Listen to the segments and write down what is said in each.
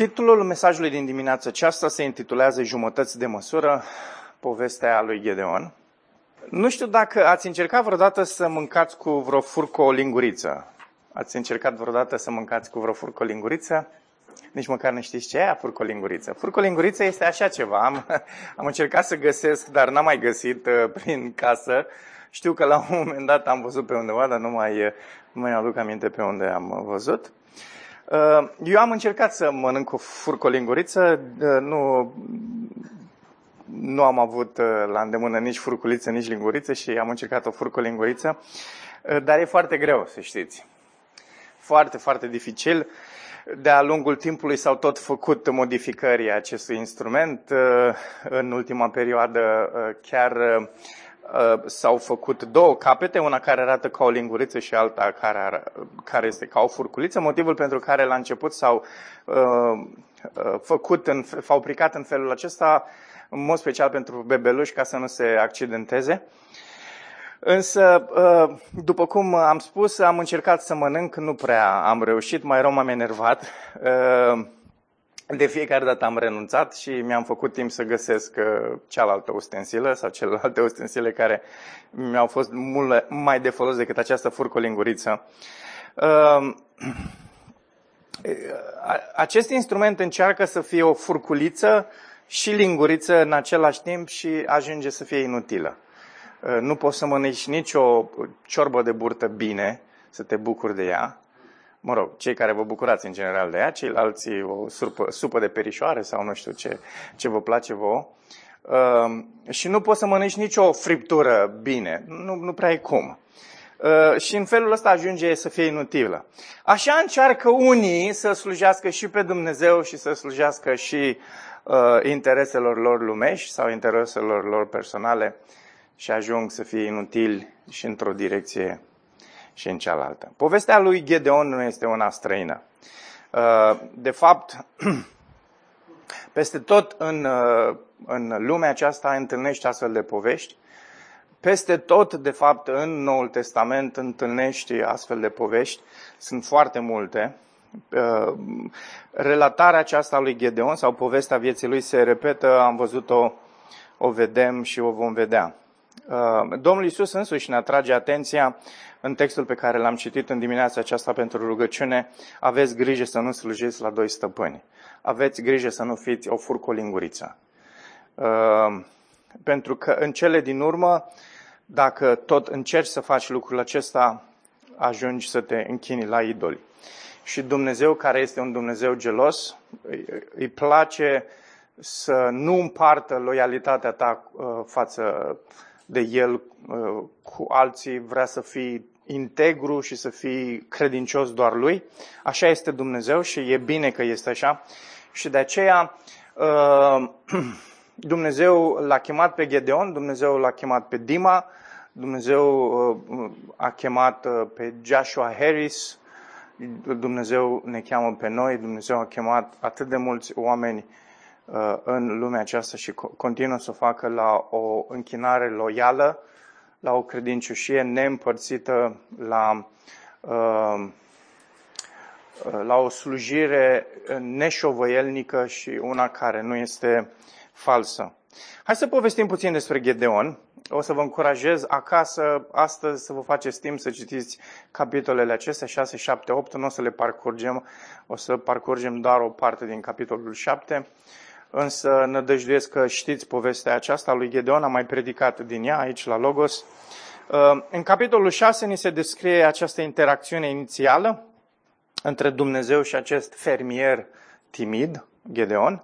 Titlul mesajului din dimineața aceasta se intitulează Jumătăți de măsură, povestea lui Gedeon. Nu știu dacă ați încercat vreodată să mâncați cu vreo furcă o linguriță. Ați încercat vreodată să mâncați cu vreo furcă o linguriță? Nici măcar nu știți ce e furcolinguriță. Furcolinguriță este așa ceva. Am, am încercat să găsesc, dar n-am mai găsit uh, prin casă. Știu că la un moment dat am văzut pe undeva, dar nu mai, uh, nu mai aduc aminte pe unde am văzut. Uh, eu am încercat să mănânc o furcolinguriță, nu, nu am avut la îndemână nici furculiță, nici linguriță și am încercat o furcolinguriță, dar e foarte greu, să știți. Foarte, foarte dificil de-a lungul timpului s-au tot făcut modificări acestui instrument. Uh, în ultima perioadă uh, chiar uh, s-au făcut două capete, una care arată ca o linguriță și alta care, care este ca o furculiță, motivul pentru care la început s-au făcut, în, fabricat în felul acesta, în mod special pentru bebeluși, ca să nu se accidenteze. Însă, uh, după cum am spus, am încercat să mănânc, nu prea am reușit, mai rău m-am enervat. Uh, de fiecare dată am renunțat și mi-am făcut timp să găsesc uh, cealaltă ustensilă sau celelalte ustensile care mi-au fost mult mai de folos decât această furcolinguriță. Acest instrument încearcă să fie o furculiță și linguriță în același timp și ajunge să fie inutilă. Uh, nu poți să mănânci nicio ciorbă de burtă bine, să te bucuri de ea. Mă rog, cei care vă bucurați în general de ea, ceilalți o supă, supă de perișoare sau nu știu ce, ce vă place vouă. Uh, și nu poți să mănânci nicio friptură bine. Nu, nu prea e cum. Uh, și în felul ăsta ajunge să fie inutilă. Așa încearcă unii să slujească și pe Dumnezeu și să slujească și uh, intereselor lor lumești sau intereselor lor personale și ajung să fie inutili și într-o direcție și în cealaltă. Povestea lui Gedeon nu este una străină. Uh, de fapt, peste tot în, uh, în lumea aceasta întâlnești astfel de povești. Peste tot, de fapt, în Noul Testament întâlnești astfel de povești. Sunt foarte multe. Uh, relatarea aceasta lui Gedeon sau povestea vieții lui se repetă, am văzut-o, o vedem și o vom vedea. Uh, Domnul Isus însuși ne atrage atenția în textul pe care l-am citit în dimineața aceasta pentru rugăciune. Aveți grijă să nu slujiți la doi stăpâni. Aveți grijă să nu fiți o furcolinguriță. Uh, pentru că în cele din urmă, dacă tot încerci să faci lucrul acesta, ajungi să te închini la idoli. Și Dumnezeu, care este un Dumnezeu gelos, îi place să nu împartă loialitatea ta uh, față de el uh, cu alții, vrea să fii integru și să fii credincios doar lui. Așa este Dumnezeu și e bine că este așa. Și de aceea uh, Dumnezeu l-a chemat pe Gedeon, Dumnezeu l-a chemat pe Dima, Dumnezeu uh, a chemat pe Joshua Harris, Dumnezeu ne cheamă pe noi, Dumnezeu a chemat atât de mulți oameni Uh, în lumea aceasta și continuă să o facă la o închinare loială, la o credincioșie neîmpărțită, la, uh, la o slujire neșovăielnică și una care nu este falsă. Hai să povestim puțin despre Gedeon. O să vă încurajez acasă astăzi să vă faceți timp să citiți capitolele acestea, 6, 7, 8. Nu o să le parcurgem, o să parcurgem doar o parte din capitolul 7 însă nădăjduiesc că știți povestea aceasta lui Gedeon, am mai predicat din ea aici la Logos. Uh, în capitolul 6 ni se descrie această interacțiune inițială între Dumnezeu și acest fermier timid, Gedeon.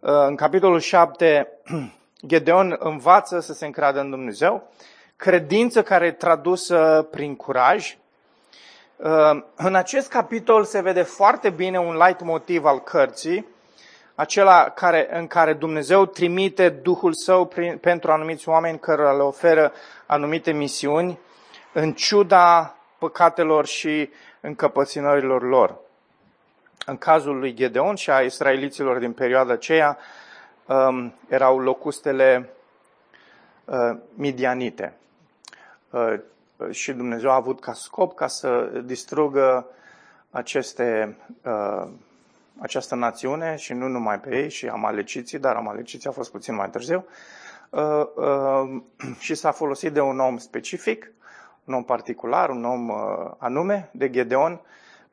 Uh, în capitolul 7, Gedeon învață să se încradă în Dumnezeu, credință care e tradusă prin curaj. Uh, în acest capitol se vede foarte bine un light motiv al cărții, acela care, în care Dumnezeu trimite Duhul Său prin, pentru anumiți oameni care le oferă anumite misiuni, în ciuda păcatelor și încăpățânărilor lor. În cazul lui Gedeon și a israeliților din perioada aceea, um, erau locustele uh, midianite. Uh, și Dumnezeu a avut ca scop ca să distrugă aceste uh, această națiune și nu numai pe ei, și amaleciții, dar amaleciții a fost puțin mai târziu, uh, uh, și s-a folosit de un om specific, un om particular, un om uh, anume, de Gedeon,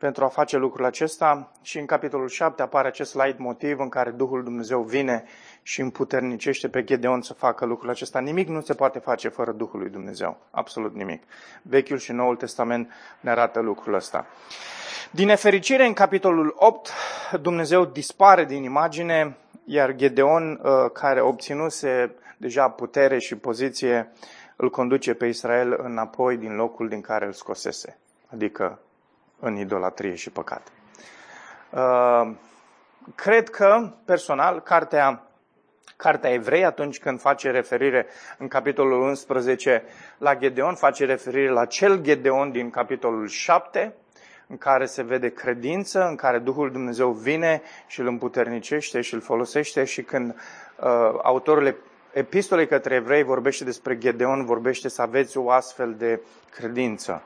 pentru a face lucrul acesta și în capitolul 7 apare acest light motiv în care Duhul Dumnezeu vine și împuternicește pe Gedeon să facă lucrul acesta. Nimic nu se poate face fără Duhul lui Dumnezeu. Absolut nimic. Vechiul și Noul Testament ne arată lucrul ăsta. Din nefericire, în capitolul 8, Dumnezeu dispare din imagine, iar Gedeon, uh, care obținuse deja putere și poziție, îl conduce pe Israel înapoi din locul din care îl scosese, adică în idolatrie și păcat. Uh, cred că, personal, cartea, cartea Evrei, atunci când face referire în capitolul 11 la Gedeon, face referire la cel Gedeon din capitolul 7, în care se vede credință, în care Duhul Dumnezeu vine și îl împuternicește și îl folosește și când uh, autorul epistolei către evrei vorbește despre Gedeon, vorbește să aveți o astfel de credință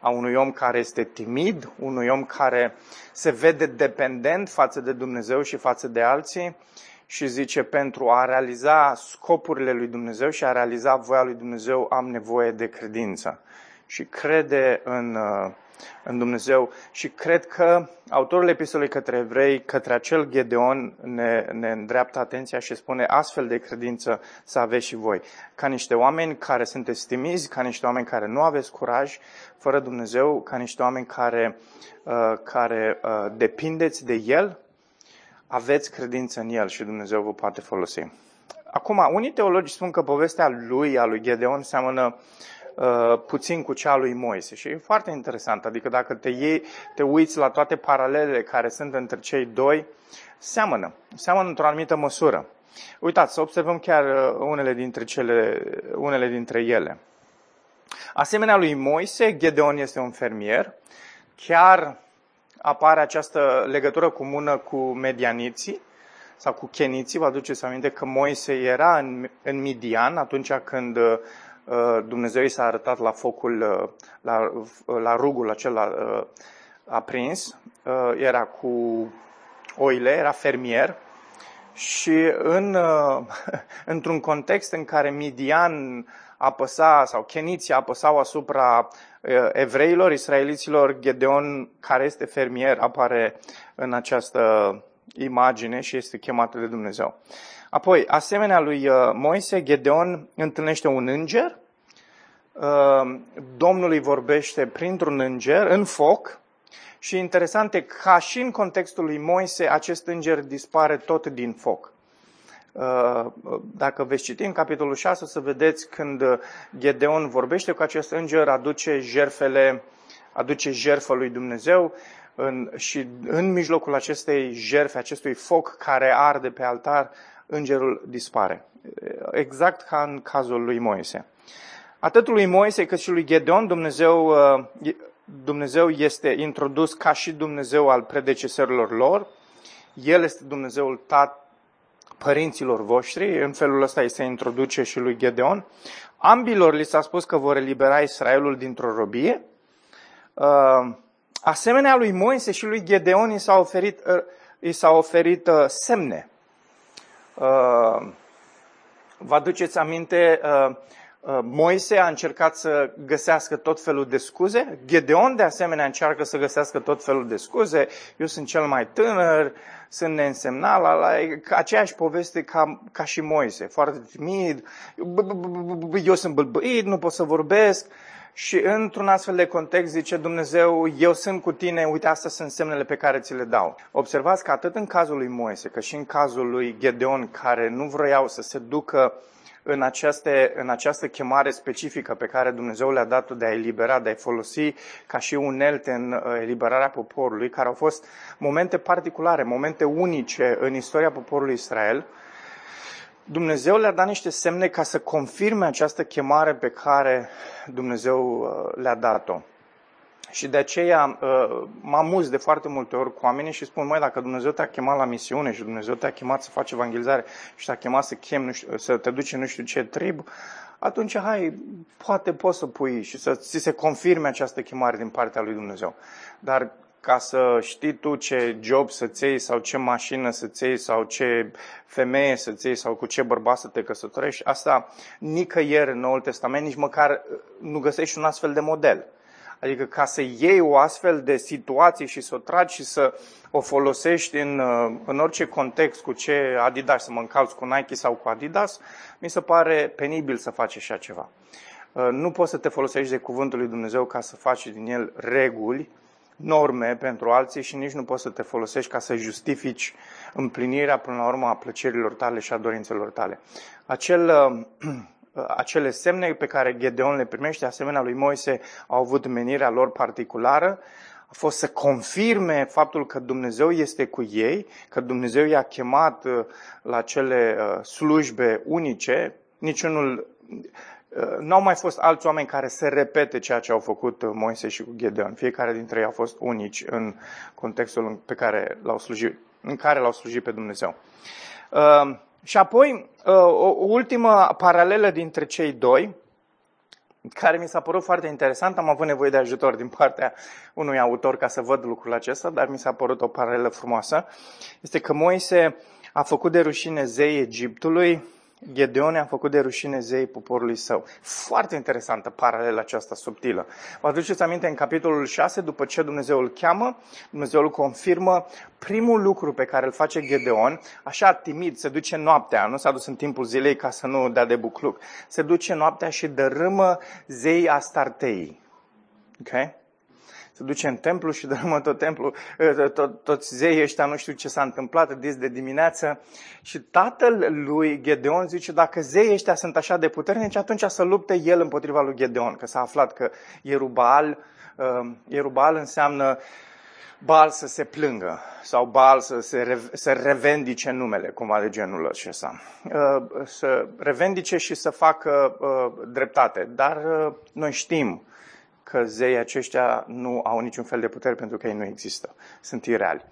a unui om care este timid, unui om care se vede dependent față de Dumnezeu și față de alții și zice pentru a realiza scopurile lui Dumnezeu și a realiza voia lui Dumnezeu am nevoie de credință. Și crede în uh, în Dumnezeu și cred că autorul epistolei către evrei, către acel Gedeon, ne, ne îndreaptă atenția și spune astfel de credință să aveți și voi. Ca niște oameni care sunteți timizi, ca niște oameni care nu aveți curaj, fără Dumnezeu, ca niște oameni care, uh, care uh, depindeți de El, aveți credință în El și Dumnezeu vă poate folosi. Acum, unii teologi spun că povestea lui, a lui Gedeon, seamănă Uh, puțin cu cea lui Moise. Și e foarte interesant. Adică dacă te, iei, te uiți la toate paralelele care sunt între cei doi, seamănă. Seamănă într-o anumită măsură. Uitați, să observăm chiar uh, unele dintre, cele, unele dintre ele. Asemenea lui Moise, Gedeon este un fermier. Chiar apare această legătură comună cu medianiții sau cu cheniții. Vă aduceți aminte că Moise era în, în Midian atunci când uh, Uh, Dumnezeu i s-a arătat la focul, uh, la, uh, la rugul acela aprins, era cu oile, era fermier și în, într-un context în care Midian apăsa sau Cheniții apăsau asupra evreilor, israeliților, Gedeon, care este fermier, apare în această imagine și este chemat de Dumnezeu. Apoi, asemenea lui Moise, Gedeon întâlnește un înger Uh, Domnului vorbește printr-un înger în foc și interesant e ca și în contextul lui Moise, acest înger dispare tot din foc. Uh, dacă veți citi în capitolul 6, o să vedeți când Gedeon vorbește cu acest înger, aduce jerfele, aduce jertfă lui Dumnezeu în, și în mijlocul acestei jerfe, acestui foc care arde pe altar, îngerul dispare. Exact ca în cazul lui Moise. Atât lui Moise cât și lui Gedeon, Dumnezeu, uh, Dumnezeu este introdus ca și Dumnezeu al predecesorilor lor. El este Dumnezeul tat părinților voștri, în felul ăsta îi se introduce și lui Gedeon. Ambilor li s-a spus că vor elibera Israelul dintr-o robie. Uh, asemenea lui Moise și lui Gedeon i s-a oferit, uh, i s-a oferit semne. Vă aduceți aminte, Uh, Moise a încercat să găsească tot felul de scuze, Gedeon de asemenea încearcă să găsească tot felul de scuze, eu sunt cel mai tânăr, sunt neînsemnat, la, la, aceeași poveste ca, ca și Moise, foarte timid, eu sunt bălbăit, nu pot să vorbesc. Și într-un astfel de context zice Dumnezeu, eu sunt cu tine, uite, astea sunt semnele pe care ți le dau. Observați că atât în cazul lui Moise, cât și în cazul lui Gedeon, care nu vroiau să se ducă în, aceste, în această chemare specifică pe care Dumnezeu le-a dat-o de a elibera, de a folosi ca și unelte în uh, eliberarea poporului, care au fost momente particulare, momente unice în istoria poporului Israel, Dumnezeu le-a dat niște semne ca să confirme această chemare pe care Dumnezeu uh, le-a dat-o. Și de aceea uh, mă amuz de foarte multe ori cu oamenii și spun, mai dacă Dumnezeu te-a chemat la misiune și Dumnezeu te-a chemat să faci evangelizare și te-a chemat să, chem, nu știu, să te duci în nu știu ce trib, atunci, hai, poate poți să pui și să ți se confirme această chemare din partea lui Dumnezeu. Dar ca să știi tu ce job să-ți iei sau ce mașină să-ți iei sau ce femeie să-ți iei sau cu ce bărbat să te căsătorești. Asta nicăieri în Noul Testament, nici măcar nu găsești un astfel de model. Adică ca să iei o astfel de situație și să o tragi și să o folosești în, în orice context cu ce Adidas, să mă încalți cu Nike sau cu Adidas, mi se pare penibil să faci așa ceva. Nu poți să te folosești de cuvântul lui Dumnezeu ca să faci din el reguli, norme pentru alții și nici nu poți să te folosești ca să justifici împlinirea până la urmă a plăcerilor tale și a dorințelor tale. Acel acele semne pe care Gedeon le primește, asemenea lui Moise, au avut menirea lor particulară, a fost să confirme faptul că Dumnezeu este cu ei, că Dumnezeu i-a chemat uh, la cele uh, slujbe unice, niciunul uh, nu au mai fost alți oameni care să repete ceea ce au făcut Moise și cu Gedeon. Fiecare dintre ei au fost unici în contextul pe care l-au slujit, în care l-au slujit pe Dumnezeu. Și apoi, uh, o ultimă paralelă dintre cei doi, care mi s-a părut foarte interesant. Am avut nevoie de ajutor din partea unui autor ca să văd lucrul acesta, dar mi s-a părut o paralelă frumoasă. Este că Moise a făcut de rușine zei Egiptului, Gedeon a făcut de rușine zei poporului său. Foarte interesantă paralela aceasta subtilă. Vă aduceți aminte în capitolul 6, după ce Dumnezeu îl cheamă, Dumnezeu îl confirmă, primul lucru pe care îl face Gedeon, așa timid, se duce noaptea, nu s-a dus în timpul zilei ca să nu dea de bucluc, se duce noaptea și dărâmă zei Astartei. Okay? Se duce în templu și dărâmă tot templu, ă, tot, toți zeii ăștia nu știu ce s-a întâmplat, dis de dimineață. Și tatăl lui Gedeon zice, dacă zeii ăștia sunt așa de puternici, atunci să lupte el împotriva lui Gedeon, că s-a aflat că Ierubal, Ierubal înseamnă Bal să se plângă sau Bal să se să revendice numele, cumva de genul acesta. Ă, să revendice și să facă ă, dreptate. Dar noi știm că zeii aceștia nu au niciun fel de putere pentru că ei nu există. Sunt ireali.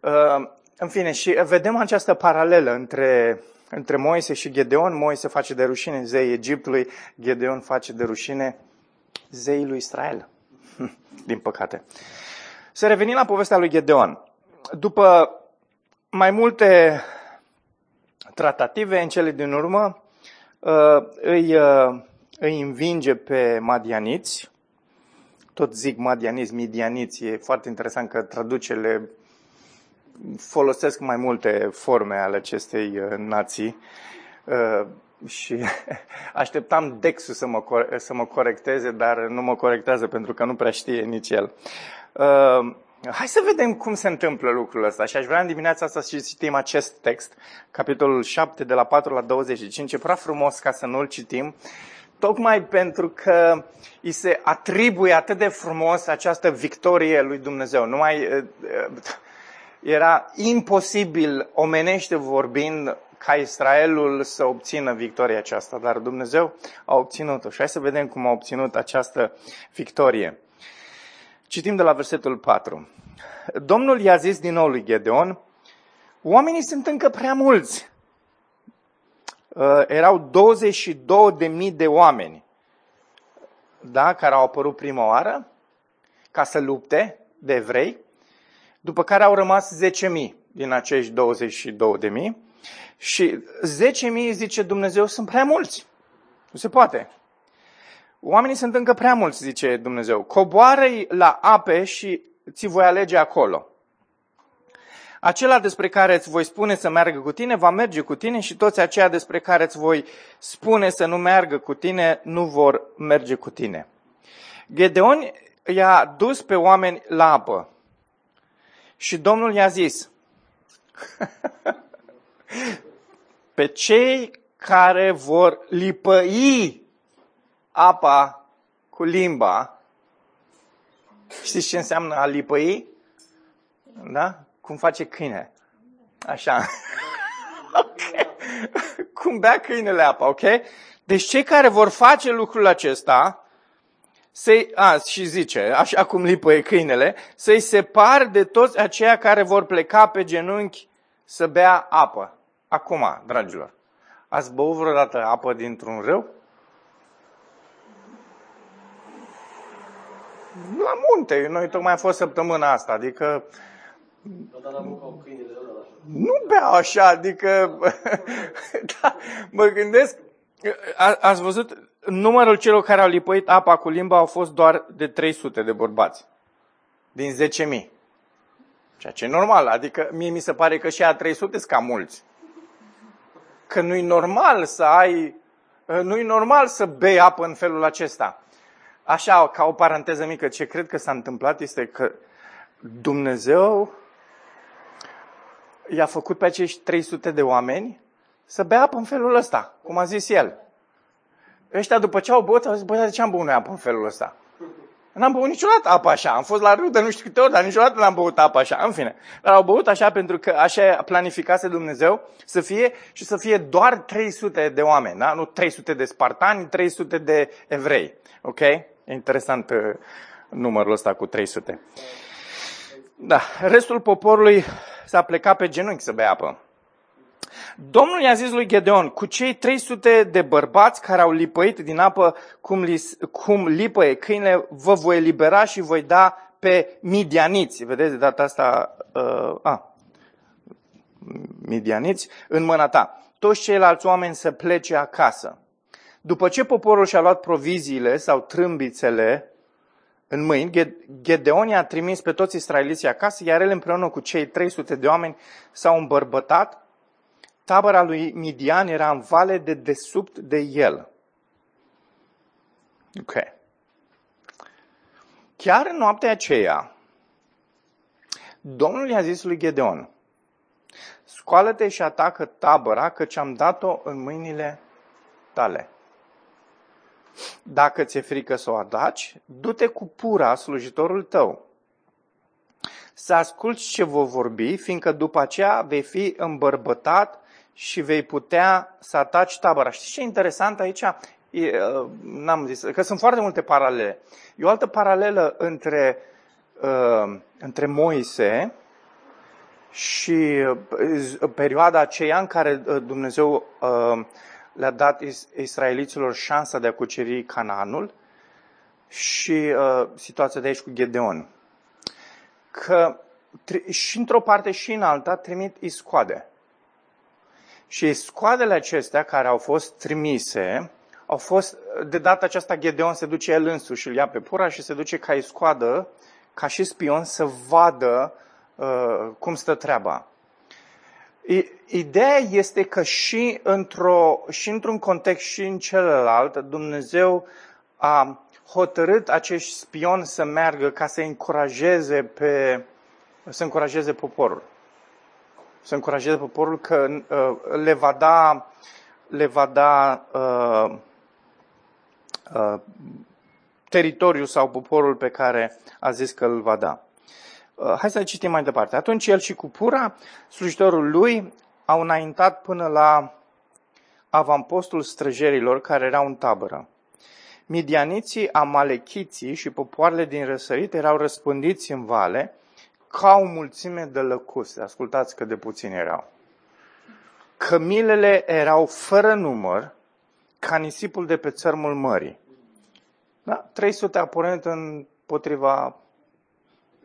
Uh, în fine, și vedem această paralelă între, între Moise și Gedeon. Moise face de rușine zeii Egiptului, Gedeon face de rușine zeii lui Israel. Din păcate. Să revenim la povestea lui Gedeon. După mai multe tratative, în cele din urmă, uh, îi, uh, îi învinge pe madianiți, tot zic madianiți, midianiți, e foarte interesant că traducele folosesc mai multe forme ale acestei uh, nații uh, și așteptam Dexul să mă, să mă corecteze, dar nu mă corectează pentru că nu prea știe nici el. Uh, hai să vedem cum se întâmplă lucrul ăsta și aș vrea în dimineața asta să citim acest text, capitolul 7 de la 4 la 25. E prea frumos ca să nu-l citim tocmai pentru că îi se atribuie atât de frumos această victorie lui Dumnezeu. Numai eh, eh, era imposibil, omenește vorbind, ca Israelul să obțină victoria aceasta, dar Dumnezeu a obținut-o. Și hai să vedem cum a obținut această victorie. Citim de la versetul 4. Domnul i-a zis din nou lui Gedeon, oamenii sunt încă prea mulți uh, erau 22.000 de oameni da, care au apărut prima oară ca să lupte de evrei, după care au rămas 10.000 din acești 22.000 și 10.000 zice Dumnezeu sunt prea mulți. Nu se poate. Oamenii sunt încă prea mulți, zice Dumnezeu. Coboară-i la ape și ți voi alege acolo. Acela despre care îți voi spune să meargă cu tine, va merge cu tine și toți aceia despre care îți voi spune să nu meargă cu tine, nu vor merge cu tine. Gedeon i-a dus pe oameni la apă și Domnul i-a zis, pe cei care vor lipăi apa cu limba, știți ce înseamnă a lipăi? Da? Cum face câine. Așa. ok. Cum bea câinele apa, ok? Deci cei care vor face lucrul acesta, să a, și zice, așa cum lipăie câinele, să-i separ de toți aceia care vor pleca pe genunchi să bea apă. Acum, dragilor, ați băut vreodată apă dintr-un râu? La munte. Noi tocmai am fost săptămâna asta, adică... Nu beau așa, adică... da, mă gândesc... A, ați văzut, numărul celor care au lipăit apa cu limba au fost doar de 300 de bărbați. Din 10.000. Ceea ce e normal, adică mie mi se pare că și a 300 sunt cam mulți. Că nu-i normal să ai, nu-i normal să bei apă în felul acesta. Așa, ca o paranteză mică, ce cred că s-a întâmplat este că Dumnezeu i-a făcut pe acești 300 de oameni să bea apă în felul ăsta, cum a zis el. Ăștia după ce au băut, au zis, băi, de ce am băut noi apă în felul ăsta? N-am băut niciodată apă așa. Am fost la râu de nu știu câte ori, dar niciodată n-am băut apă așa. În fine. Dar au băut așa pentru că așa planificase Dumnezeu să fie și să fie doar 300 de oameni. Da? Nu 300 de spartani, 300 de evrei. Ok? E interesant uh, numărul ăsta cu 300. Da. Restul poporului s-a plecat pe genunchi să bea apă. Domnul i-a zis lui Gedeon, cu cei 300 de bărbați care au lipăit din apă cum, li, cum lipăie câinele, vă voi elibera și voi da pe midianiți. Vedeți de data asta, uh, a, midianiți, în mâna ta. Toți ceilalți oameni să plece acasă. După ce poporul și-a luat proviziile sau trâmbițele în mâini, Gedeon i-a trimis pe toți israeliții acasă, iar el împreună cu cei 300 de oameni s-au îmbărbătat tabăra lui Midian era în vale de desubt de el. Ok. Chiar în noaptea aceea, Domnul i-a zis lui Gedeon, scoală-te și atacă tabăra, căci am dat-o în mâinile tale. Dacă ți-e frică să o ataci, du-te cu pura slujitorul tău. Să asculți ce vă vorbi, fiindcă după aceea vei fi îmbărbătat și vei putea să ataci tabăra. Știți ce e interesant aici? E, uh, n-am zis, că sunt foarte multe paralele. E o altă paralelă între, uh, între Moise și uh, perioada aceea în care uh, Dumnezeu uh, le-a dat israeliților șansa de a cuceri Canaanul și uh, situația de aici cu Gedeon. Că și într-o parte și în alta trimit iscoade. Și scoadele acestea care au fost trimise, au fost, de data aceasta Gedeon se duce el însuși, îl ia pe pura și se duce ca scoadă, ca și spion, să vadă uh, cum stă treaba. Ideea este că și, într-o, și într-un context și în celălalt, Dumnezeu a hotărât acești spioni să meargă ca să încurajeze, pe, să încurajeze poporul să încurajeze poporul că uh, le va da, le va da uh, uh, teritoriul sau poporul pe care a zis că îl va da. Uh, hai să citim mai departe. Atunci el și cu pura, slujitorul lui, au înaintat până la avampostul străjerilor care erau în tabără. Midianiții, amalechiții și popoarele din răsărit erau răspândiți în vale, ca o mulțime de lăcuste. Ascultați cât de puțini erau. Cămilele erau fără număr, ca nisipul de pe țărmul mării. Da? 300 aponent împotriva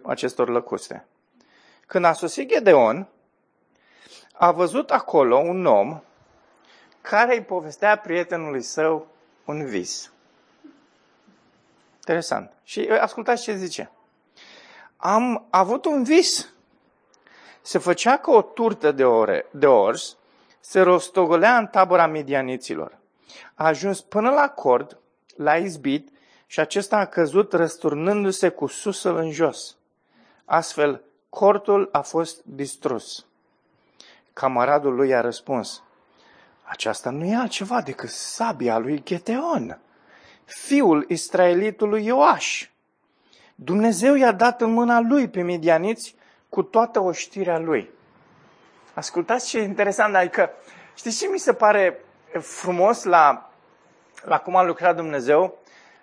acestor lăcuste. Când a sosit Gedeon, a văzut acolo un om care îi povestea prietenului său un vis. Interesant. Și ascultați ce zice am avut un vis. Se făcea că o turtă de, ore, de ors se rostogolea în tabăra medianiților. A ajuns până la cord, l-a izbit și acesta a căzut răsturnându-se cu susul în jos. Astfel, cortul a fost distrus. Camaradul lui a răspuns, aceasta nu e altceva decât sabia lui Geteon, fiul israelitului Ioaș. Dumnezeu i-a dat în mâna lui pe medianiți cu toată oștirea lui. Ascultați ce interesant, adică știți ce mi se pare frumos la, la cum a lucrat Dumnezeu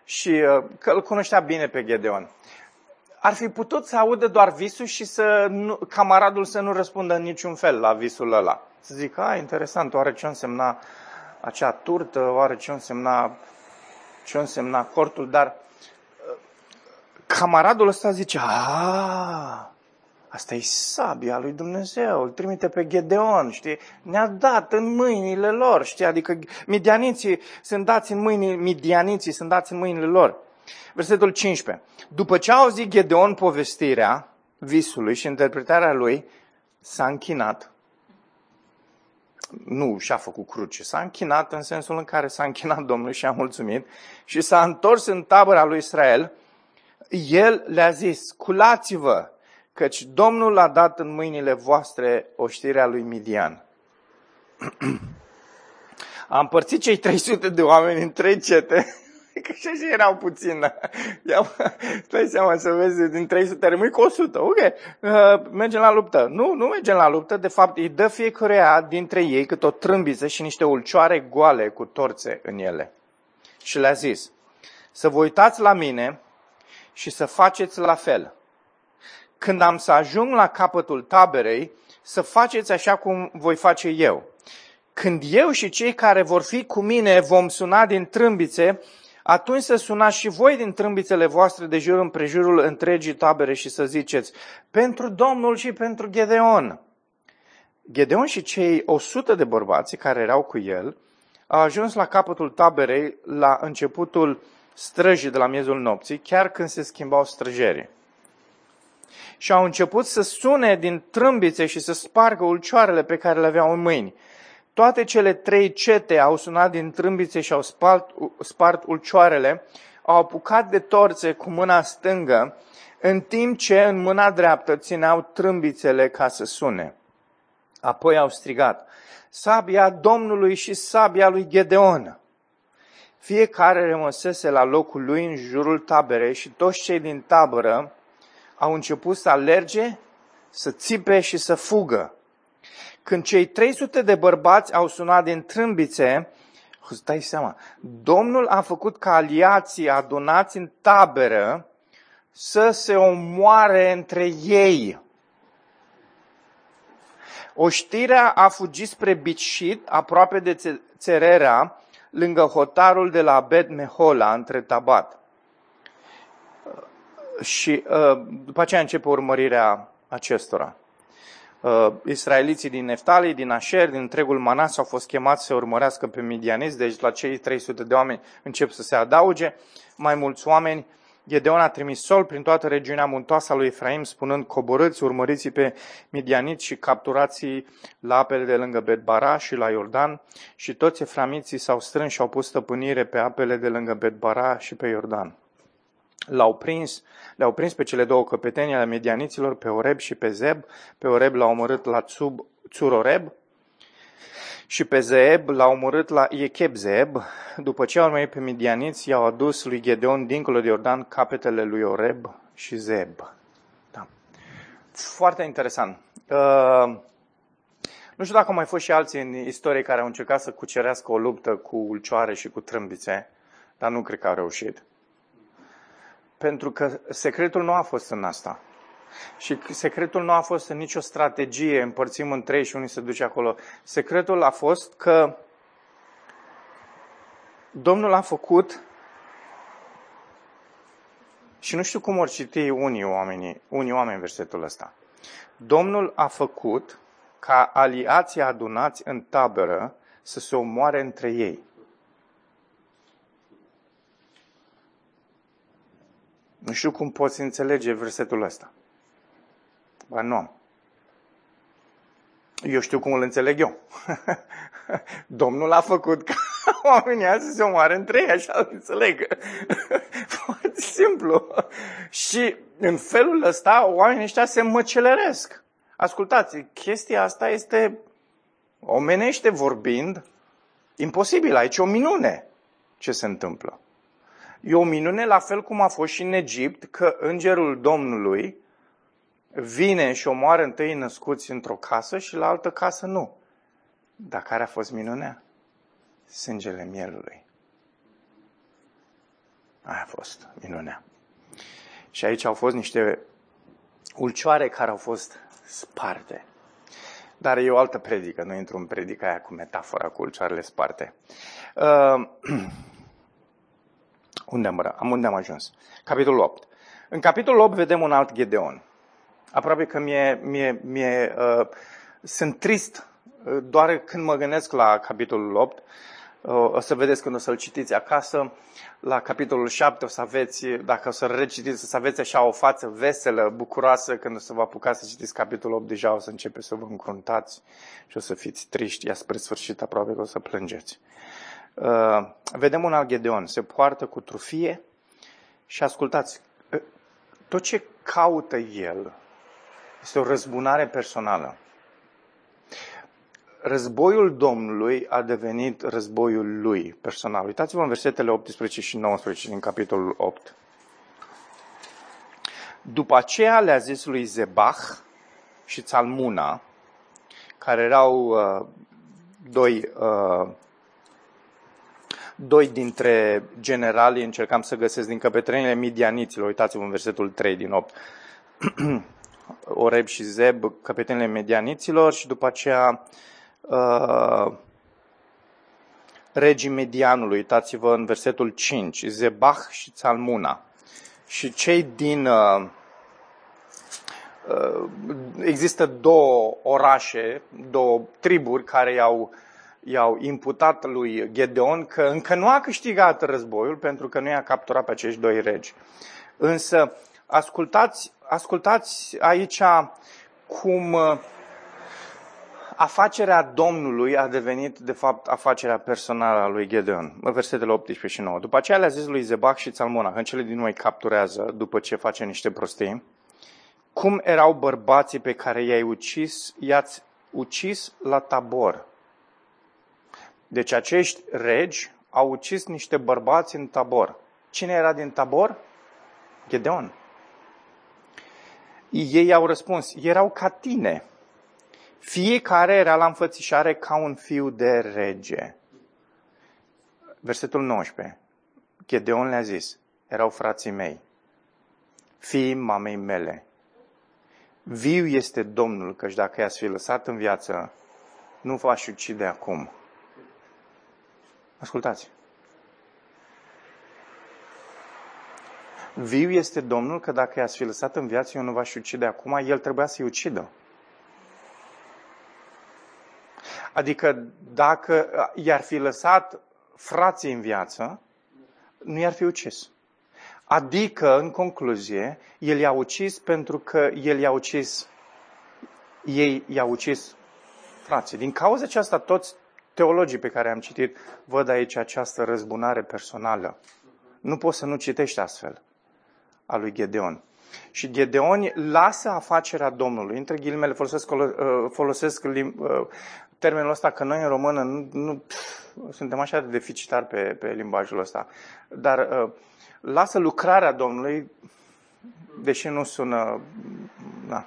și uh, că îl cunoștea bine pe Gedeon. Ar fi putut să audă doar visul și să nu, camaradul să nu răspundă în niciun fel la visul ăla. Să zic, a, interesant, oare ce însemna acea turtă, oare ce însemna, ce însemna cortul, dar camaradul ăsta zice, a, asta e sabia lui Dumnezeu, îl trimite pe Gedeon, știi? Ne-a dat în mâinile lor, știi? Adică midianiții sunt dați în mâinile, midianiții sunt dați în mâinile lor. Versetul 15. După ce a auzit Gedeon povestirea visului și interpretarea lui, s-a închinat nu și-a făcut cruce, s-a închinat în sensul în care s-a închinat Domnului și a mulțumit și s-a întors în tabăra lui Israel, el le-a zis, culați-vă, căci Domnul a dat în mâinile voastre oștirea lui Midian. a împărțit cei 300 de oameni în trei cete Că și așa erau puțin. Ia, stai seama să vezi, din 300 rămâi cu 100. Ok, uh, mergem la luptă. Nu, nu mergem la luptă. De fapt, îi dă fiecăruia dintre ei cât o trâmbiță și niște ulcioare goale cu torțe în ele. Și le-a zis, să vă uitați la mine și să faceți la fel. Când am să ajung la capătul taberei, să faceți așa cum voi face eu. Când eu și cei care vor fi cu mine vom suna din trâmbițe, atunci să sunați și voi din trâmbițele voastre de jur împrejurul întregii tabere și să ziceți, pentru Domnul și pentru Gedeon. Gedeon și cei 100 de bărbați care erau cu el au ajuns la capătul taberei la începutul străjii de la miezul nopții, chiar când se schimbau străjerii. Și au început să sune din trâmbițe și să spargă ulcioarele pe care le aveau în mâini. Toate cele trei cete au sunat din trâmbițe și au spart, spart ulcioarele, au apucat de torțe cu mâna stângă, în timp ce în mâna dreaptă țineau trâmbițele ca să sune. Apoi au strigat, sabia Domnului și sabia lui Gedeon. Fiecare rămăsese la locul lui în jurul taberei și toți cei din tabără au început să alerge, să țipe și să fugă. Când cei 300 de bărbați au sunat din trâmbițe, stai seama, Domnul a făcut ca aliații adunați în tabără să se omoare între ei. Oștirea a fugit spre Bicșit, aproape de Țererea, lângă hotarul de la Bet Mehola, între Tabat. Și uh, după aceea începe urmărirea acestora uh, israeliții din Neftali, din Asher, din întregul Manas au fost chemați să urmărească pe midianiți, deci la cei 300 de oameni încep să se adauge mai mulți oameni. Gedeon a trimis sol prin toată regiunea muntoasă a lui Efraim, spunând, coborâți, urmăriți pe midianiți și capturați la apele de lângă Betbara și la Iordan. Și toți eframiții s-au strâns și au pus stăpânire pe apele de lângă Betbara și pe Iordan. L-au prins le-au prins pe cele două căpetenii ale medianiților, pe Oreb și pe Zeb. Pe Oreb l-au omorât la Tsub, Tsuroreb și pe Zeb l-au omorât la Iecheb Zeb. După ce au urmărit pe medianiți, i-au adus lui Gedeon dincolo de Iordan capetele lui Oreb și Zeb. Da. Foarte interesant. Uh, nu știu dacă au mai fost și alții în istorie care au încercat să cucerească o luptă cu ulcioare și cu trâmbițe, dar nu cred că au reușit. Pentru că secretul nu a fost în asta. Și secretul nu a fost în nicio strategie, împărțim în trei și unii se duce acolo. Secretul a fost că Domnul a făcut și nu știu cum or citi unii oameni, unii oameni versetul ăsta. Domnul a făcut ca aliații adunați în tabără să se omoare între ei. Nu știu cum poți înțelege versetul ăsta. Ba nu am. Eu știu cum îl înțeleg eu. Domnul a făcut ca oamenii să se omoare între ei, așa îl înțeleg. Foarte simplu. Și în felul ăsta, oamenii ăștia se măceleresc. Ascultați, chestia asta este, omenește vorbind, imposibil. Aici e o minune ce se întâmplă. E o minune la fel cum a fost și în Egipt, că îngerul Domnului vine și omoară întâi născuți într-o casă și la altă casă nu. Dar care a fost minunea? Sângele mielului. Aia a fost minunea. Și aici au fost niște ulcioare care au fost sparte. Dar e o altă predică, nu intru în predica aia cu metafora cu ulcioarele sparte. Uh, Unde am, am, unde am ajuns? Capitolul 8. În capitolul 8 vedem un alt Gedeon. Aproape că mie, mie, mie, uh, sunt trist uh, doar când mă gândesc la capitolul 8. Uh, o să vedeți când o să-l citiți acasă. La capitolul 7 o să aveți, dacă o să recitiți, o să aveți așa o față veselă, bucuroasă. Când o să vă apucați să citiți capitolul 8, deja o să începe să vă încruntați și o să fiți triști. Ia spre sfârșit aproape că o să plângeți. Uh, vedem un alt Gedeon. Se poartă cu trufie și ascultați, uh, tot ce caută el este o răzbunare personală. Războiul Domnului a devenit războiul lui personal. Uitați-vă în versetele 18 și 19 din capitolul 8. După aceea le-a zis lui Zebach și Țalmuna, care erau uh, doi, uh, doi dintre generali, încercam să găsesc din căpetrenile midianiților, uitați-vă în versetul 3 din 8, Oreb și Zeb, căpetenile medianiților și după aceea uh, regii medianului. Uitați-vă în versetul 5, Zebach și Țalmuna. Și cei din... Uh, uh, există două orașe, două triburi care i-au, i-au imputat lui Gedeon că încă nu a câștigat războiul pentru că nu i-a capturat pe acești doi regi. Însă, ascultați ascultați aici cum uh, afacerea Domnului a devenit, de fapt, afacerea personală a lui Gedeon. Versetele 18 și 9. După aceea le-a zis lui Zebac și Țalmona, în cele din noi capturează după ce face niște prostii, cum erau bărbații pe care i-ai ucis, i-ați ucis la tabor. Deci acești regi au ucis niște bărbați în tabor. Cine era din tabor? Gedeon. Ei au răspuns, erau ca tine. Fiecare era la înfățișare ca un fiu de rege. Versetul 19. Gedeon le-a zis, erau frații mei, fiii mamei mele. Viu este Domnul, căci dacă i-ați fi lăsat în viață, nu v-aș ucide acum. Ascultați. Viu este Domnul că dacă i-ați fi lăsat în viață, eu nu v-aș ucide acum, el trebuia să-i ucidă. Adică dacă i-ar fi lăsat frații în viață, nu i-ar fi ucis. Adică, în concluzie, el i-a ucis pentru că el i-a ucis, ei i-au ucis frații. Din cauza aceasta, toți teologii pe care am citit văd aici această răzbunare personală. Nu poți să nu citești astfel a lui Gedeon. Și Gedeon lasă afacerea Domnului. Între ghilimele folosesc, uh, folosesc uh, termenul ăsta că noi în română nu, nu pf, suntem așa de deficitari pe, pe limbajul ăsta. Dar uh, lasă lucrarea Domnului, deși nu sună, na,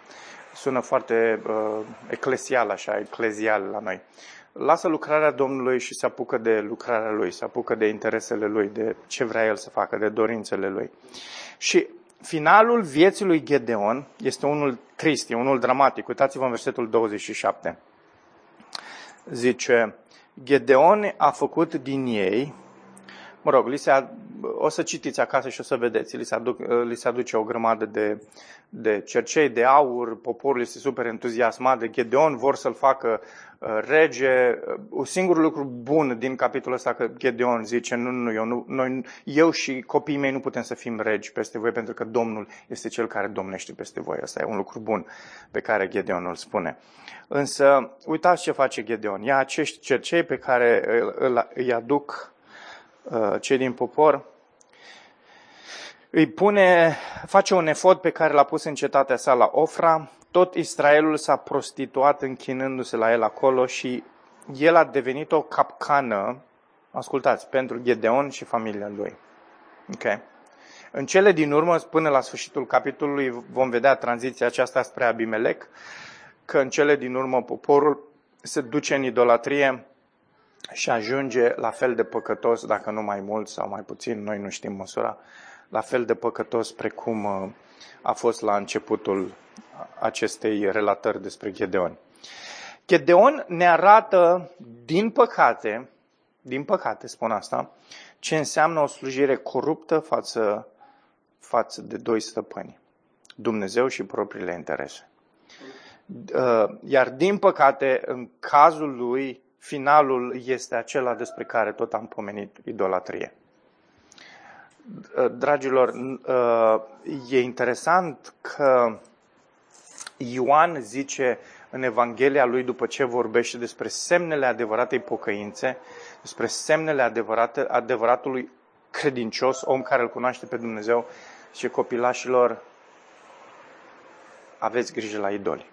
sună foarte uh, eclesial așa, eclezial la noi. Lasă lucrarea Domnului și se apucă de lucrarea Lui, se apucă de interesele Lui, de ce vrea El să facă, de dorințele Lui. Și finalul vieții lui Gedeon este unul trist, e unul dramatic. Uitați-vă în versetul 27. Zice, Gedeon a făcut din ei, mă rog, li se, o să citiți acasă și o să vedeți, li se, aduc, li se aduce o grămadă de, de cercei de aur, poporul este super entuziasmat de Gedeon, vor să-l facă Uh, rege, un singur lucru bun din capitolul ăsta că Gedeon zice, nu, nu, eu, nu, noi, eu și copiii mei nu putem să fim regi peste voi pentru că Domnul este cel care domnește peste voi. Asta e un lucru bun pe care Gedeon îl spune. Însă, uitați ce face Gedeon. Ia acești cercei pe care îi aduc uh, cei din popor, îi pune, face un efort pe care l-a pus în cetatea sa la Ofra, tot Israelul s-a prostituat închinându-se la el acolo și el a devenit o capcană, ascultați, pentru Gedeon și familia lui. Okay. În cele din urmă, până la sfârșitul capitolului, vom vedea tranziția aceasta spre Abimelec, că în cele din urmă poporul se duce în idolatrie și ajunge la fel de păcătos, dacă nu mai mult sau mai puțin, noi nu știm măsura, la fel de păcătos precum uh, a fost la începutul acestei relatări despre Gedeon. Gedeon ne arată, din păcate, din păcate spun asta, ce înseamnă o slujire coruptă față față de doi stăpâni, Dumnezeu și propriile interese. Uh, iar din păcate, în cazul lui, finalul este acela despre care tot am pomenit, idolatrie. Uh, dragilor, uh, e interesant că Ioan zice în Evanghelia lui, după ce vorbește despre semnele adevăratei pocăințe, despre semnele adevărate, adevăratului credincios, om care îl cunoaște pe Dumnezeu, și copilașilor, aveți grijă la idoli.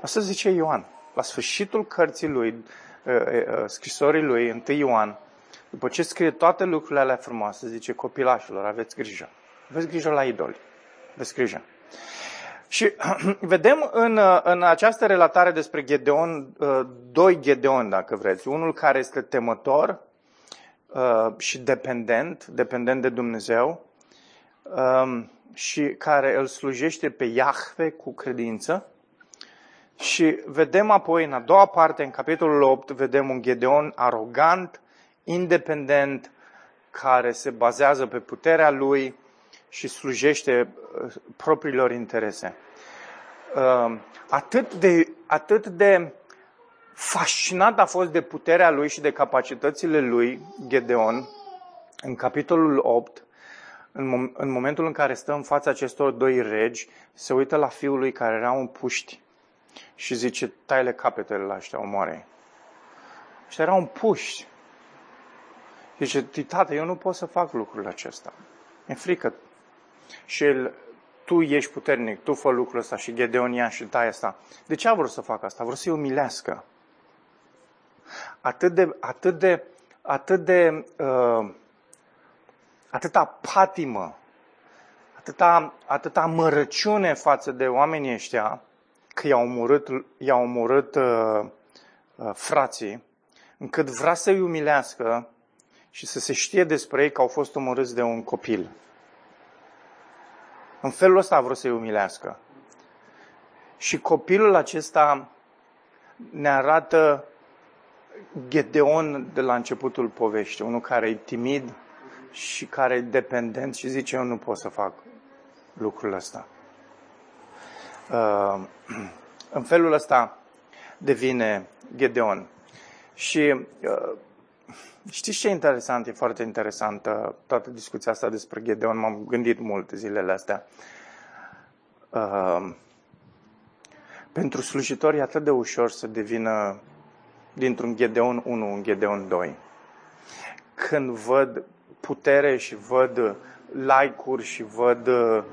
Asta zice Ioan. La sfârșitul cărții lui, uh, uh, scrisorii lui, 1 Ioan, după ce scrie toate lucrurile alea frumoase, zice copilașilor, aveți grijă. Aveți grijă la idoli. Aveți grijă. Și vedem în, uh, în această relatare despre Gedeon, doi Gedeon, dacă vreți. Unul care este temător și dependent, dependent de Dumnezeu, um, și care îl slujește pe Iahve cu credință. Și vedem apoi, în a doua parte, în capitolul 8, vedem un Gedeon arogant, independent, care se bazează pe puterea lui și slujește uh, propriilor interese. Uh, atât de, atât de fascinat a fost de puterea lui și de capacitățile lui, Gedeon, în capitolul 8, în, mom- în momentul în care stă în fața acestor doi regi, se uită la fiul lui care era un puști și zice, taile capetele la ăștia, omoare Și era un puști. Zice, tată, eu nu pot să fac lucrul acesta. E frică. Și el, tu ești puternic, tu fă lucrul ăsta și Gedeon ia și taie asta. De ce a vrut să facă asta? Vreau să-i umilească. Atât de, atât de, atât de uh, atâta patimă, atâta, atâta mărăciune față de oamenii ăștia, că i-au omorât, i-au omorât uh, uh, frații, încât vrea să-i umilească și să se știe despre ei că au fost omorâți de un copil. În felul ăsta a vrut să-i umilească. Și copilul acesta ne arată Gedeon de la începutul poveștii, unul care e timid, și care e dependent și zice eu nu pot să fac lucrul ăsta. Uh, în felul ăsta devine Gedeon. Și uh, știți ce e interesant? E foarte interesantă toată discuția asta despre Gedeon. M-am gândit mult zilele astea. Uh, pentru slujitori e atât de ușor să devină dintr-un Gedeon 1 un Gedeon 2. Când văd putere și văd like-uri și văd uh,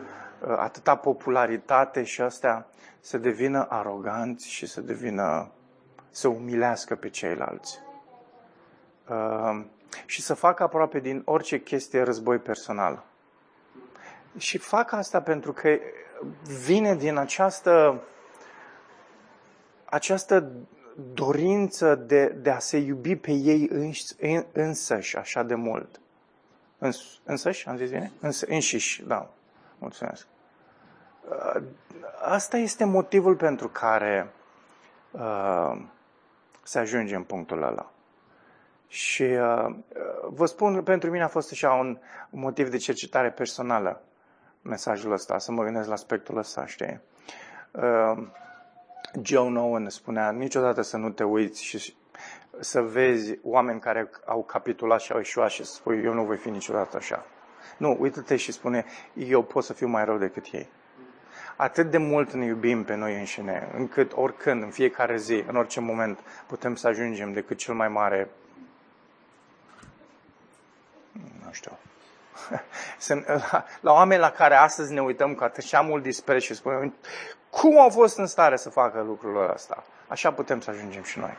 atâta popularitate și astea, să devină aroganți și să devină, să umilească pe ceilalți. Uh, și să facă aproape din orice chestie război personal. Și fac asta pentru că vine din această, această dorință de, de a se iubi pe ei îns, însăși așa de mult. Îns, însăși, am zis bine? Îns, înșiși, da. Mulțumesc. Uh, asta este motivul pentru care uh, se ajunge în punctul ăla. Și uh, vă spun, pentru mine a fost așa un, un motiv de cercetare personală mesajul ăsta, să mă gândesc la aspectul ăsta, știi? Uh, Joe Nolan spunea, niciodată să nu te uiți și să vezi oameni care au capitulat și au ieșuat și să spui, eu nu voi fi niciodată așa. Nu, uită-te și spune, eu pot să fiu mai rău decât ei. Atât de mult ne iubim pe noi înșine, încât oricând, în fiecare zi, în orice moment, putem să ajungem decât cel mai mare, nu știu, la, la oameni la care astăzi ne uităm cu atât mult dispreț și spunem, cum au fost în stare să facă lucrul ăsta? Așa putem să ajungem și noi.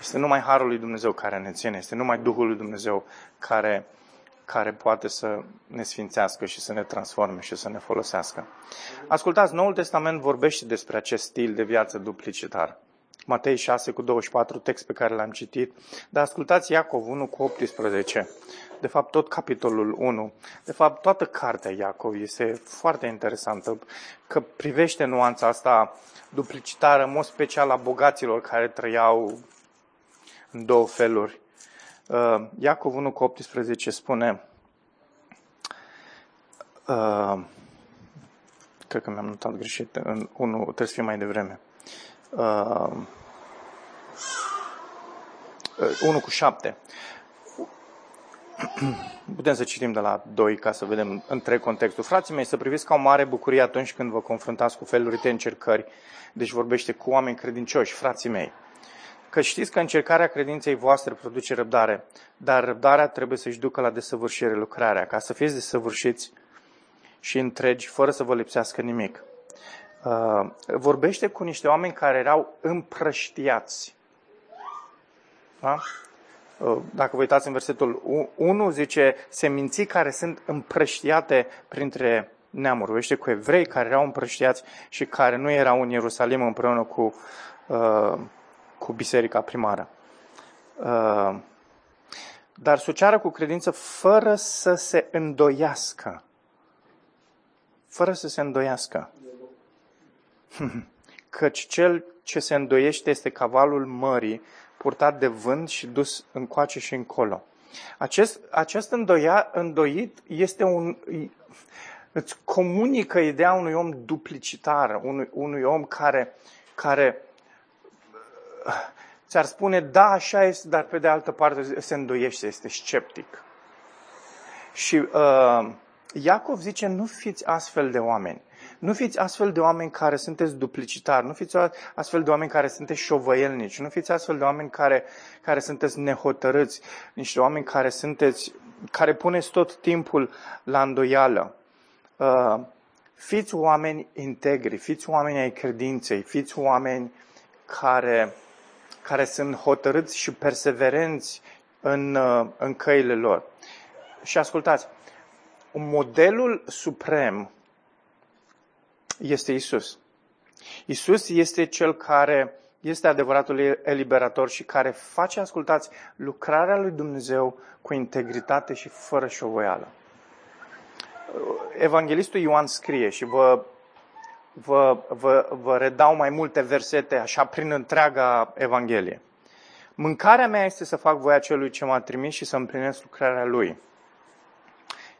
Este numai Harul lui Dumnezeu care ne ține, este numai Duhul lui Dumnezeu care, care poate să ne sfințească și să ne transforme și să ne folosească. Ascultați, Noul Testament vorbește despre acest stil de viață duplicitar. Matei 6 cu 24, text pe care l-am citit, dar ascultați Iacov 1 cu 18, de fapt tot capitolul 1, de fapt toată cartea Iacov este foarte interesantă, că privește nuanța asta duplicitară, în mod special a bogaților care trăiau în două feluri. Uh, Iacov 1 cu 18 spune Uh, cred că mi-am notat greșit. În unul trebuie să fie mai devreme. Uh, 1 cu 7. Putem să citim de la 2 ca să vedem întreg contextul. Frații mei, să priviți ca o mare bucurie atunci când vă confruntați cu feluri de încercări. Deci vorbește cu oameni credincioși, frații mei. Că știți că încercarea credinței voastre produce răbdare, dar răbdarea trebuie să-și ducă la desăvârșire lucrarea, ca să fiți desăvârșiți și întregi, fără să vă lipsească nimic. Uh, vorbește cu niște oameni care erau împrăștiați. Da? Uh, dacă vă uitați în versetul 1, zice seminții care sunt împrăștiate printre neamuri. Vorbește cu evrei care erau împrăștiați și care nu erau în Ierusalim împreună cu, uh, cu biserica primară. Uh, dar să o ceară cu credință fără să se îndoiască. Fără să se îndoiască. Căci cel ce se îndoiește este cavalul mării, purtat de vânt și dus încoace și încolo. Acest, acest îndoia, îndoit este un, îți comunică ideea unui om duplicitar, unui, unui om care, care ți-ar spune, da, așa este, dar pe de altă parte se îndoiește, este sceptic. Și uh, Iacov zice, nu fiți astfel de oameni. Nu fiți astfel de oameni care sunteți duplicitari, nu fiți astfel de oameni care sunteți șovăielnici, nu fiți astfel de oameni care, care sunteți nehotărâți, niște oameni care sunteți, care puneți tot timpul la îndoială. Uh, fiți oameni integri, fiți oameni ai credinței, fiți oameni care, care sunt hotărâți și perseverenți în, uh, în căile lor. Și ascultați, modelul suprem este Isus. Isus este cel care este adevăratul eliberator și care face, ascultați, lucrarea lui Dumnezeu cu integritate și fără șovoială. Evanghelistul Ioan scrie și vă, vă, vă, vă redau mai multe versete așa prin întreaga Evanghelie. Mâncarea mea este să fac voia celui ce m-a trimis și să împlinesc lucrarea lui.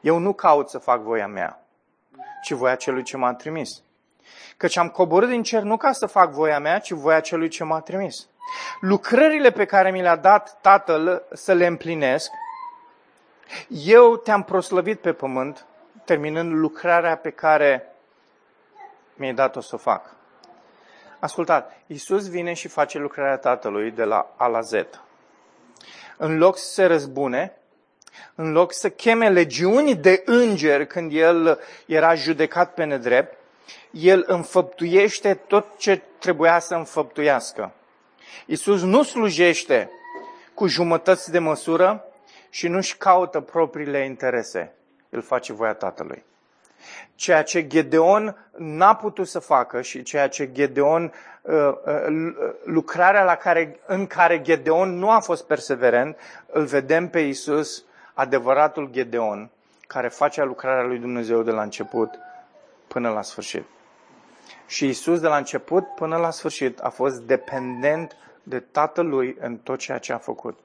Eu nu caut să fac voia mea, ci voia celui ce m-a trimis. Căci am coborât din cer nu ca să fac voia mea, ci voia celui ce m-a trimis. Lucrările pe care mi le-a dat Tatăl să le împlinesc, eu te-am proslăvit pe pământ, terminând lucrarea pe care mi-ai dat-o să o fac. Ascultat, Iisus vine și face lucrarea Tatălui de la A la Z. În loc să se răzbune, în loc să cheme legiuni de îngeri când el era judecat pe nedrept, el înfăptuiește tot ce trebuia să înfăptuiască. Iisus nu slujește cu jumătăți de măsură și nu-și caută propriile interese. El face voia Tatălui. Ceea ce Gedeon n-a putut să facă și ceea ce Gedeon, uh, uh, lucrarea la care, în care Gedeon nu a fost perseverent, îl vedem pe Iisus, adevăratul Gedeon, care face lucrarea lui Dumnezeu de la început până la sfârșit. Și Isus de la început până la sfârșit a fost dependent de Tatălui în tot ceea ce a făcut.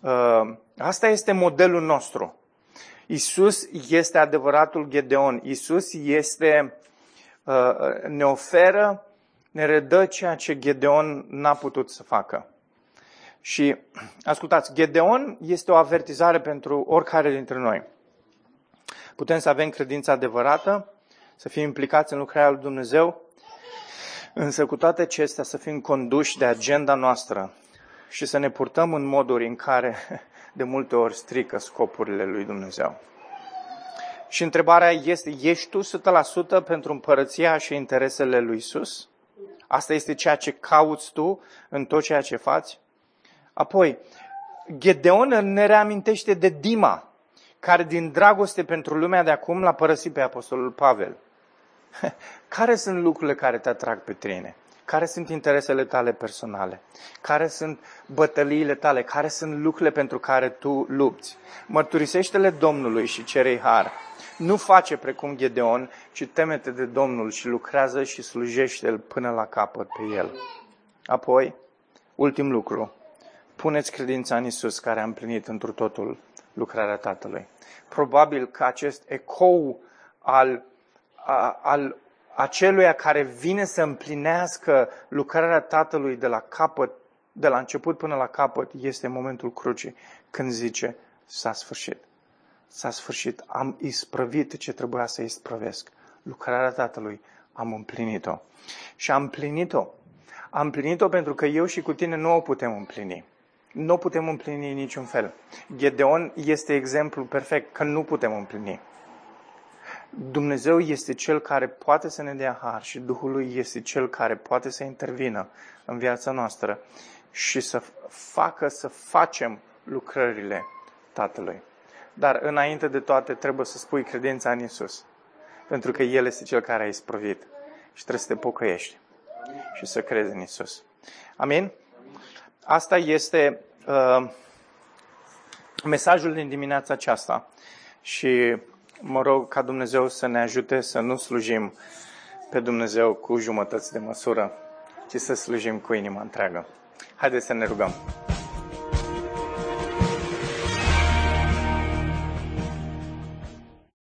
Uh, asta este modelul nostru. Isus este adevăratul Gedeon. Isus este, uh, ne oferă, ne redă ceea ce Gedeon n-a putut să facă. Și ascultați, Gedeon este o avertizare pentru oricare dintre noi. Putem să avem credința adevărată, să fim implicați în lucrarea lui Dumnezeu, însă cu toate acestea să fim conduși de agenda noastră și să ne purtăm în moduri în care de multe ori strică scopurile lui Dumnezeu. Și întrebarea este, ești tu 100% pentru împărăția și interesele lui Isus? Asta este ceea ce cauți tu în tot ceea ce faci? Apoi, Gedeon ne reamintește de Dima, care din dragoste pentru lumea de acum l-a părăsit pe Apostolul Pavel. Care sunt lucrurile care te atrag pe tine? Care sunt interesele tale personale? Care sunt bătăliile tale? Care sunt lucrurile pentru care tu lupți? Mărturisește-le Domnului și cerei har. Nu face precum Gedeon, ci temete de Domnul și lucrează și slujește-l până la capăt pe el. Apoi, ultim lucru, puneți credința în Isus care a împlinit întru totul lucrarea Tatălui. Probabil că acest ecou al, a, al aceluia care vine să împlinească lucrarea Tatălui de la capăt, de la început până la capăt, este momentul crucii, când zice, s-a sfârșit. S-a sfârșit. Am isprăvit ce trebuia să isprăvesc. Lucrarea Tatălui am împlinit-o. Și am împlinit-o. Am împlinit-o pentru că eu și cu tine nu o putem împlini. Nu o putem împlini în niciun fel. Gedeon este exemplu perfect că nu putem împlini. Dumnezeu este Cel care poate să ne dea har și Duhul Lui este Cel care poate să intervină în viața noastră și să facă să facem lucrările Tatălui. Dar înainte de toate trebuie să spui credința în Isus. Pentru că El este Cel care a isprăvit și trebuie să te pocăiești și să crezi în Isus. Amin? Asta este uh, mesajul din dimineața aceasta și mă rog ca Dumnezeu să ne ajute să nu slujim pe Dumnezeu cu jumătăți de măsură, ci să slujim cu inima întreagă. Haideți să ne rugăm.